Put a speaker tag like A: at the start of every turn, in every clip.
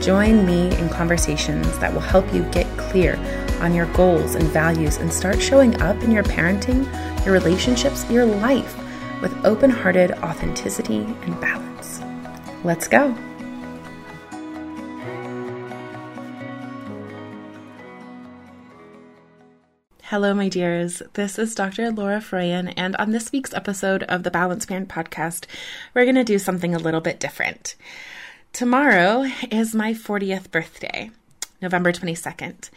A: Join me in conversations that will help you get clear on your goals and values and start showing up in your parenting, your relationships, your life with open hearted authenticity and balance. Let's go. Hello, my dears. This is Dr. Laura Froyen, and on this week's episode of the Balance Parent podcast, we're going to do something a little bit different. Tomorrow is my 40th birthday, November 22nd.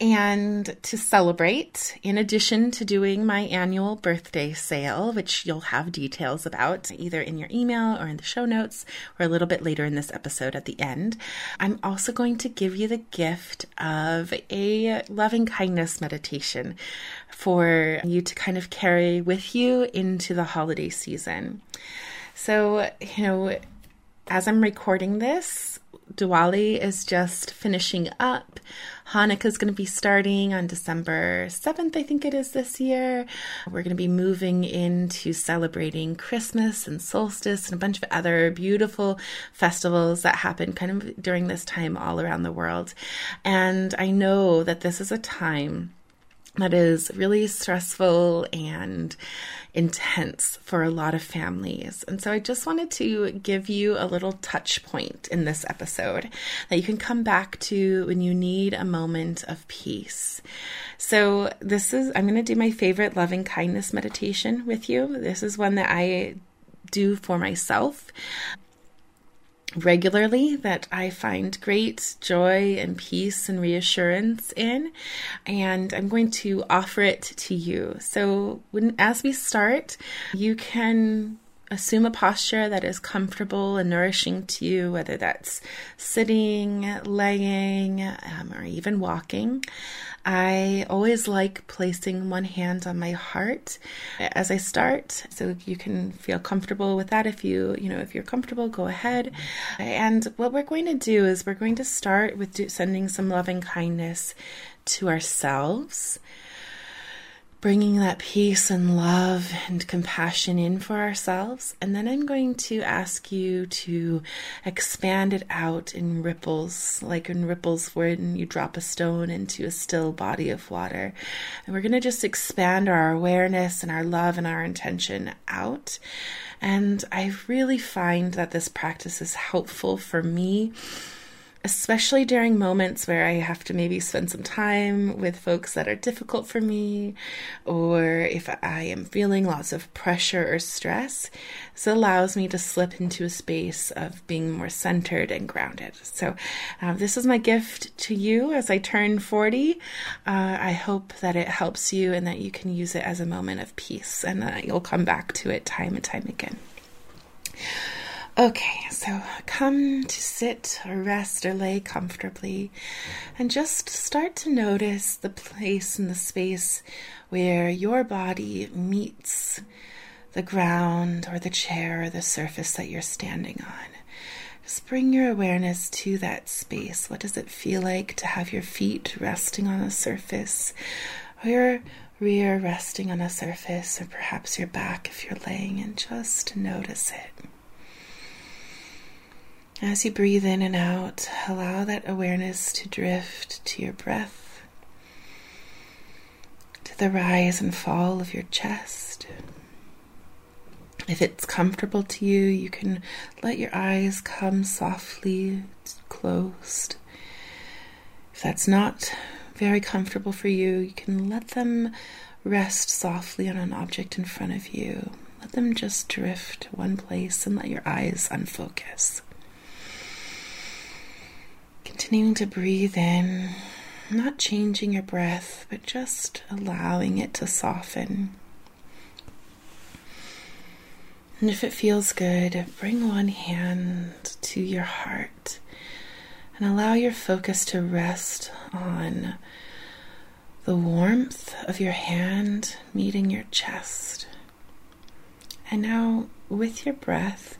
A: And to celebrate, in addition to doing my annual birthday sale, which you'll have details about either in your email or in the show notes or a little bit later in this episode at the end, I'm also going to give you the gift of a loving kindness meditation for you to kind of carry with you into the holiday season. So, you know, as I'm recording this, Diwali is just finishing up. Hanukkah is going to be starting on December 7th, I think it is this year. We're going to be moving into celebrating Christmas and solstice and a bunch of other beautiful festivals that happen kind of during this time all around the world. And I know that this is a time that is really stressful and intense for a lot of families. And so I just wanted to give you a little touch point in this episode that you can come back to when you need a moment of peace. So this is, I'm going to do my favorite loving kindness meditation with you. This is one that I do for myself regularly that I find great joy and peace and reassurance in, and I'm going to offer it to you. So, when as we start, you can assume a posture that is comfortable and nourishing to you, whether that's sitting, laying, um, or even walking. I always like placing one hand on my heart as I start, so you can feel comfortable with that. If you, you know, if you're comfortable, go ahead. And what we're going to do is we're going to start with sending some loving kindness to ourselves bringing that peace and love and compassion in for ourselves. And then I'm going to ask you to expand it out in ripples, like in ripples when you drop a stone into a still body of water. And we're going to just expand our awareness and our love and our intention out. And I really find that this practice is helpful for me especially during moments where I have to maybe spend some time with folks that are difficult for me, or if I am feeling lots of pressure or stress, this allows me to slip into a space of being more centered and grounded. So, uh, this is my gift to you as I turn 40. Uh, I hope that it helps you and that you can use it as a moment of peace and that you'll come back to it time and time again. Okay, so come to sit or rest or lay comfortably and just start to notice the place and the space where your body meets the ground or the chair or the surface that you're standing on. Just bring your awareness to that space. What does it feel like to have your feet resting on a surface or your rear resting on a surface, or perhaps your back if you're laying, and just notice it. As you breathe in and out, allow that awareness to drift to your breath, to the rise and fall of your chest. If it's comfortable to you, you can let your eyes come softly closed. If that's not very comfortable for you, you can let them rest softly on an object in front of you. Let them just drift one place and let your eyes unfocus. Continuing to breathe in, not changing your breath, but just allowing it to soften. And if it feels good, bring one hand to your heart and allow your focus to rest on the warmth of your hand meeting your chest. And now, with your breath,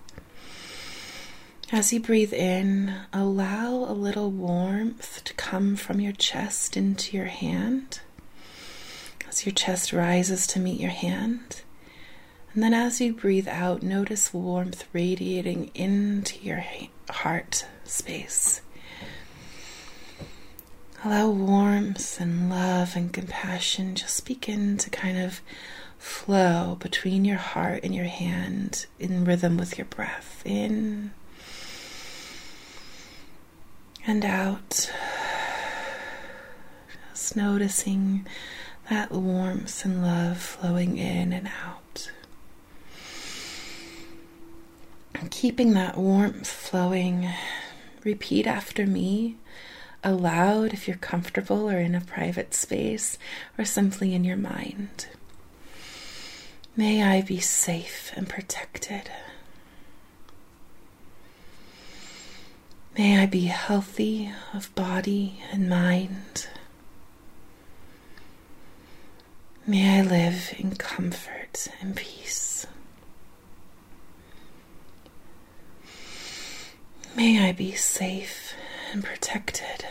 A: as you breathe in, allow a little warmth to come from your chest into your hand. As your chest rises to meet your hand. And then as you breathe out, notice warmth radiating into your heart space. Allow warmth and love and compassion just begin to kind of flow between your heart and your hand in rhythm with your breath. In and out. Just noticing that warmth and love flowing in and out. And keeping that warmth flowing, repeat after me aloud if you're comfortable or in a private space or simply in your mind. May I be safe and protected. May I be healthy of body and mind. May I live in comfort and peace. May I be safe and protected.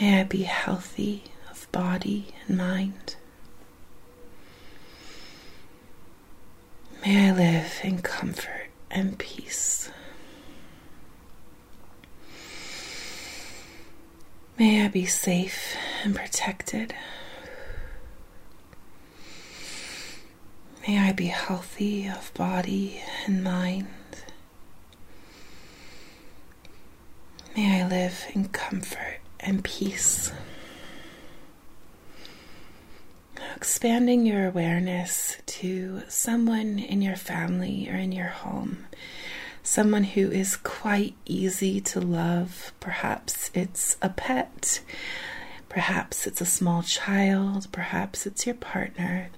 A: May I be healthy of body and mind. May I live in comfort and peace. May I be safe and protected. May I be healthy of body and mind. May I live in comfort and peace. Expanding your awareness to someone in your family or in your home, someone who is quite easy to love. Perhaps it's a pet, perhaps it's a small child, perhaps it's your partner.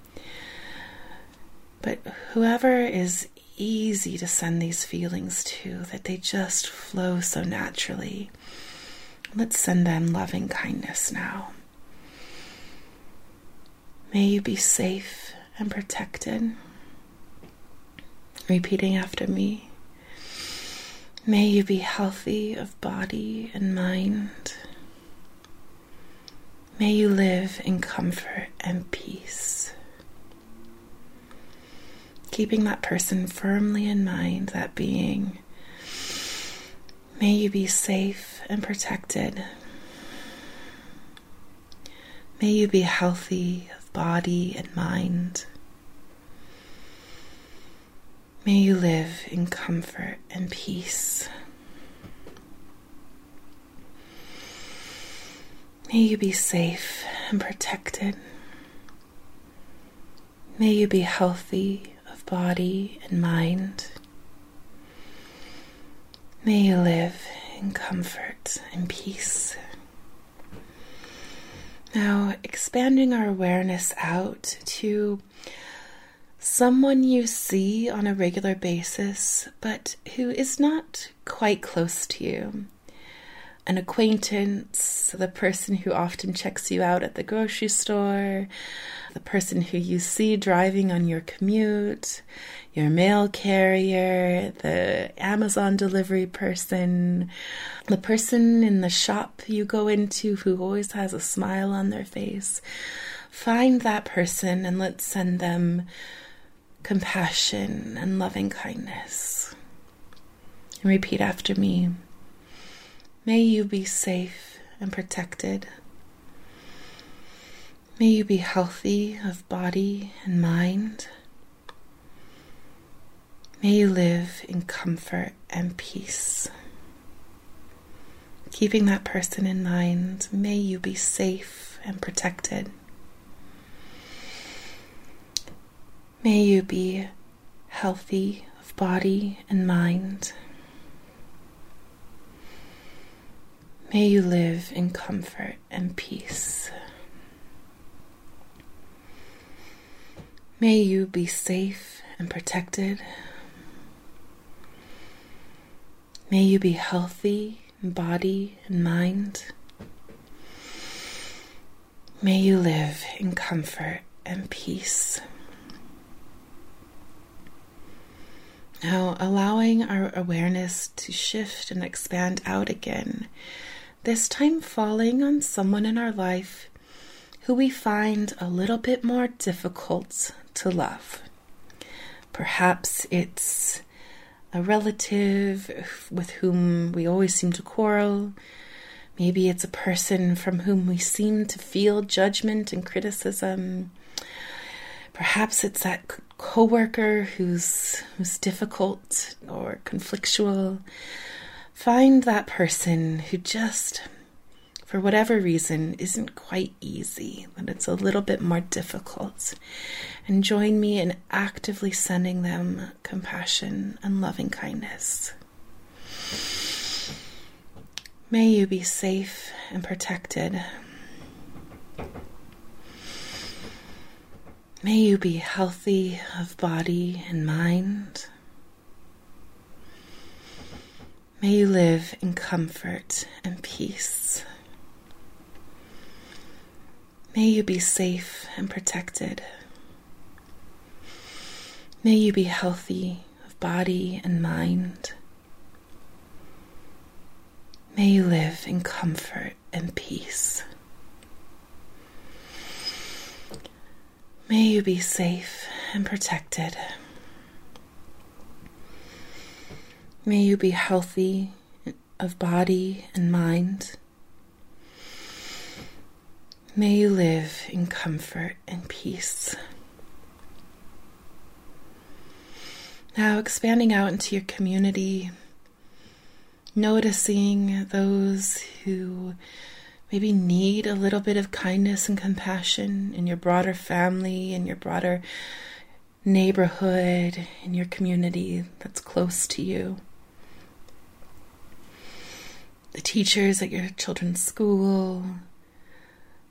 A: But whoever is easy to send these feelings to, that they just flow so naturally. Let's send them loving kindness now. May you be safe and protected. Repeating after me. May you be healthy of body and mind. May you live in comfort and peace keeping that person firmly in mind, that being. May you be safe and protected. May you be healthy body and mind. May you live in comfort and peace. May you be safe and protected. May you be healthy of body and mind. May you live in comfort and peace. Now, expanding our awareness out to someone you see on a regular basis, but who is not quite close to you. An acquaintance, the person who often checks you out at the grocery store, the person who you see driving on your commute, your mail carrier, the Amazon delivery person, the person in the shop you go into who always has a smile on their face. Find that person and let's send them compassion and loving kindness. And repeat after me. May you be safe and protected. May you be healthy of body and mind. May you live in comfort and peace. keeping that person in mind, may you be safe and protected. May you be healthy of body and mind. May you live in comfort and peace. May you be safe and protected. May you be healthy in body and mind. May you live in comfort and peace. Now, allowing our awareness to shift and expand out again, this time falling on someone in our life who we find a little bit more difficult to love. Perhaps it's a relative with whom we always seem to quarrel. Maybe it's a person from whom we seem to feel judgment and criticism. Perhaps it's that coworker who's who's difficult or conflictual. Find that person who just for whatever reason, isn't quite easy, that it's a little bit more difficult. And join me in actively sending them compassion and loving kindness. May you be safe and protected. May you be healthy of body and mind. May you live in comfort and peace. May you be safe and protected. May you be healthy of body and mind. May you live in comfort and peace. May you be safe and protected. May you be healthy of body and mind. May you live in comfort and peace. Now, expanding out into your community, noticing those who maybe need a little bit of kindness and compassion in your broader family, in your broader neighborhood, in your community that's close to you. The teachers at your children's school,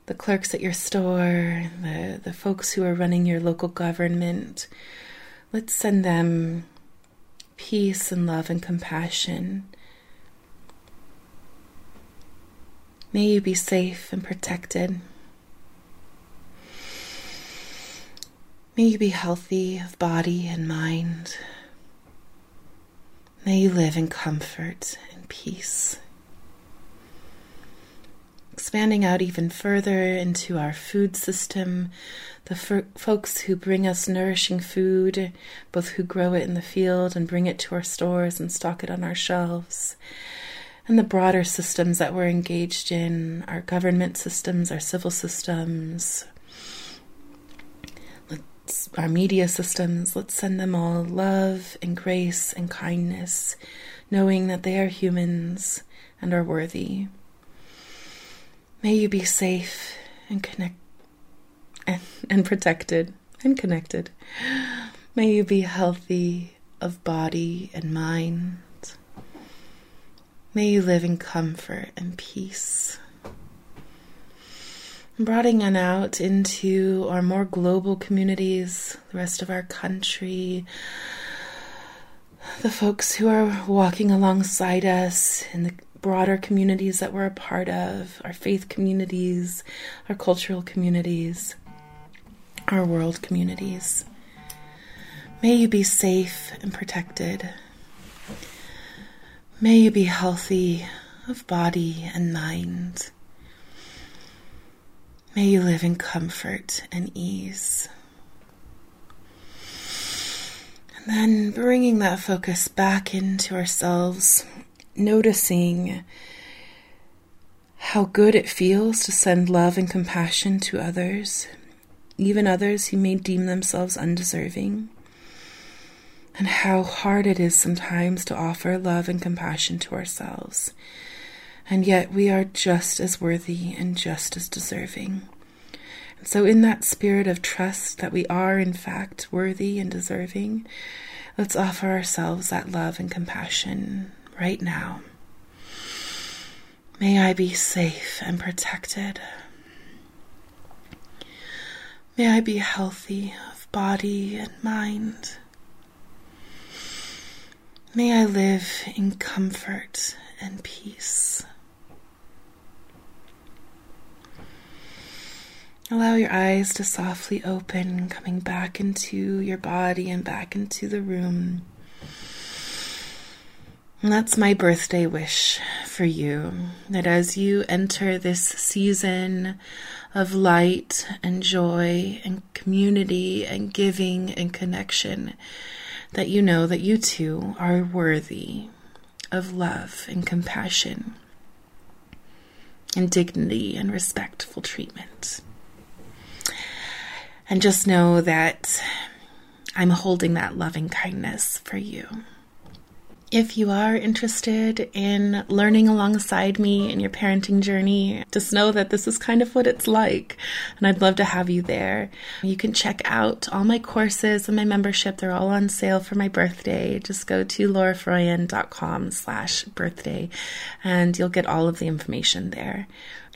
A: the clerks at your store, the, the folks who are running your local government. Let's send them peace and love and compassion. May you be safe and protected. May you be healthy of body and mind. May you live in comfort and peace expanding out even further into our food system, the f- folks who bring us nourishing food, both who grow it in the field and bring it to our stores and stock it on our shelves, and the broader systems that we're engaged in our government systems, our civil systems, let's, our media systems. Let's send them all love and grace and kindness, knowing that they are humans and are worthy. May you be safe and connect and, and protected and connected. May you be healthy of body and mind. May you live in comfort and peace. Broadening out into our more global communities, the rest of our country, the folks who are walking alongside us in the broader communities that we're a part of, our faith communities, our cultural communities, our world communities. May you be safe and protected. May you be healthy of body and mind. May you live in comfort and ease. And then bringing that focus back into ourselves noticing how good it feels to send love and compassion to others, even others who may deem themselves undeserving, and how hard it is sometimes to offer love and compassion to ourselves. And yet we are just as worthy and just as deserving. And so, in that spirit of trust that we are, in fact, worthy and deserving, let's offer ourselves that love and compassion right now. May I be safe and protected. May I be healthy of body and mind. May I live in comfort and peace. Allow your eyes to softly open, coming back into your body and back into the room. That's my birthday wish for you that as you enter this season of light and joy and community and giving and connection, that you know that you too are worthy of love and compassion and dignity and respectful treatment. And just know that I'm holding that loving kindness for you. If you are interested in learning alongside me in your parenting journey, just know that this is kind of what it's like, and I'd love to have you there. You can check out all my courses and my membership. They're all on sale for my birthday. Just go to laurafroyen.com slash birthday, and you'll get all of the information there.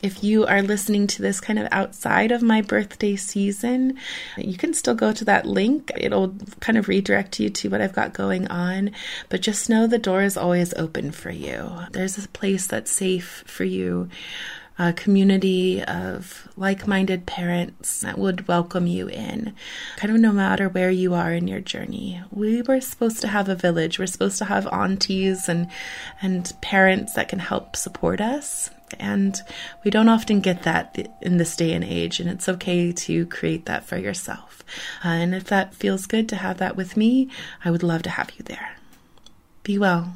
A: If you are listening to this kind of outside of my birthday season, you can still go to that link. It'll kind of redirect you to what I've got going on. But just know the door is always open for you. There's a place that's safe for you a community of like minded parents that would welcome you in, kind of no matter where you are in your journey. We were supposed to have a village, we're supposed to have aunties and, and parents that can help support us. And we don't often get that in this day and age, and it's okay to create that for yourself. Uh, and if that feels good to have that with me, I would love to have you there. Be well.